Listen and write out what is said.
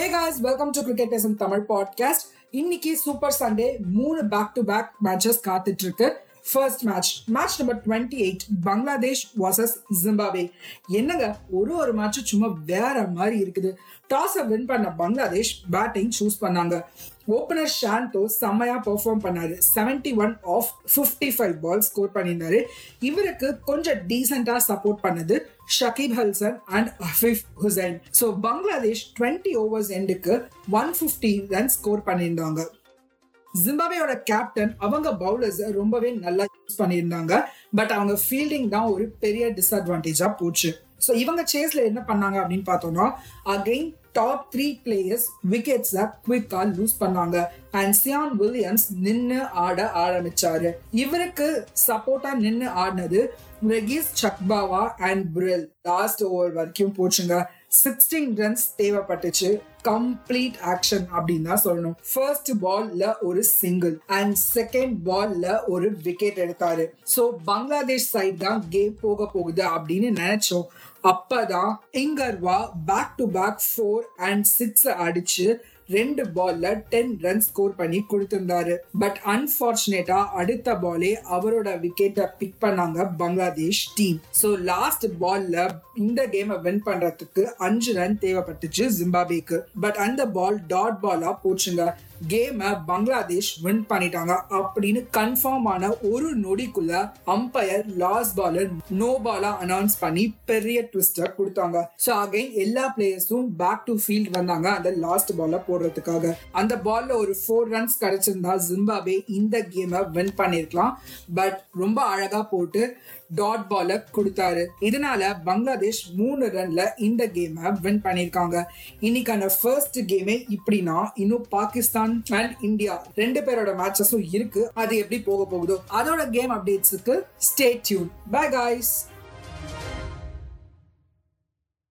Hey guys welcome to cricket பேசும் Tamil podcast இன்னைக்கு super Sunday மூணு பேக் டு பேக் மேட்சஸ் காத்துட்டு இருக்கு first match match number twenty eight Bangladesh versus Zimbabwe என்னங்க? ஒரு ஒரு மேட்சும் சும்மா வேற மாதிரி இருக்குது. டாஸை வின் பண்ண பங்களாதேஷ் பேட்டிங் சூஸ் பண்ணாங்க. ஓப்பனர் ஷாண்டோ செம்மையா பெர்ஃபார்ம் பண்ணாரு. Seventy one off fifty five ball score பண்ணியிருந்தாரு. இவருக்கு கொஞ்சம் டீசெண்டா சப்போர்ட் பண்ணது Shakib Al Hasan and Afif Hossain so Bangladesh twenty overs எண்டுக்கு ஒன் ஃபிஃப்டி ரன் ஸ்கோர் பண்ணியிருந்தாங்க. ஜிம்பாபேயோட கேப்டன் அவங்க பவுலர்ஸ் ரொம்பவே நல்லா யூஸ் பண்ணியிருந்தாங்க. பட் அவங்க ஃபீல்டிங் தான் ஒரு பெரிய டிஸ்அட்வான்டேஜா போச்சு. ஸோ இவங்க சேஸ்ல என்ன பண்ணாங்க அப்படின்னு பார்த்தோம்னா again top three players wickets குவிக்கா lose பண்ணாங்க. அண்ட் சியான் வில்லியம்ஸ் நின்று ஆட ஆரம்பிச்சாரு. இவருக்கு சப்போர்ட்டா நின்று ஆடினது Regis Chakabva and Burl last over வரைக்கும் போச்சுங்க. சிக்ஸ்டீன் ரன்ஸ் தேவைப்பட்டுச்சு. கம்ப்ளீட் ஆக்ஷன் அப்படின்னு தான் சொல்லணும். ஃபர்ஸ்ட் பால்ல ஒரு சிங்கிள் அண்ட் செகண்ட் பால்ல ஒரு விக்கெட் எடுத்தாரு. ஸோ பங்களாதேஷ் சைட் தான் கேம் போக போகுது அப்படின்னு நினைச்சோம். அப்பதான் Ngarava back to back four and six அடிச்சு ரெண்டு பால்ல டென் ரன் ஸ்கோர் பண்ணி கொடுத்திருந்தாரு. பட் அன்பார்ச்சுனேட்டா அடுத்த பாலே அவரோட விக்கெட்டை பிக் பண்ணாங்க பங்களாதேஷ் டீம் ஸோ லாஸ்ட் பால்ல இந்த கேமை வின் பண்றதுக்கு அஞ்சு ரன் தேவைப்பட்டுச்சு ஜிம்பாபேக்கு பட் அந்த பால் டாட் பாலா போச்சுங்க. கேமை பங்களாதேஷ் வின் பண்ணிட்டாங்க அப்படின்னு கன்ஃபார்ம் ஆன ஒரு நொடிக்குள்ள அம்பையர் லாஸ்ட் பாலர் நோ பாலா அனௌன்ஸ் பண்ணி பெரிய ட்விஸ்டர் கொடுத்தாங்க. ஸோ அகைன் எல்லா பிளேயர்ஸும் பேக் டு ஃபீல்ட் வந்தாங்க. அந்த லாஸ்ட் பால போடுறதுக்காக. அந்த பால்ல ஒரு ஃபோர் ரன்ஸ் கிடைச்சிருந்தா ஜிம்பாபே இந்த கேமை வின் பண்ணிருக்கலாம். பட் ரொம்ப அழகா போட்டு டாட் பால கொடுத்தாரு. இதனால பங்களாதேஷ் மூணு ரன்ல இந்த கேமை வின் பண்ணிருக்காங்க. இன்னைக்கான ஃபர்ஸ்ட் கேமே இப்படின்னா இன்னும் பாகிஸ்தான் அண்ட் இந்தியா ரெண்டு பேரோட மேட்சஸும் இருக்கு. அது எப்படி போக போகுதோ அதோட கேம் அப்டேட்ஸுக்கு ஸ்டே டியூன் பை காய்ஸ்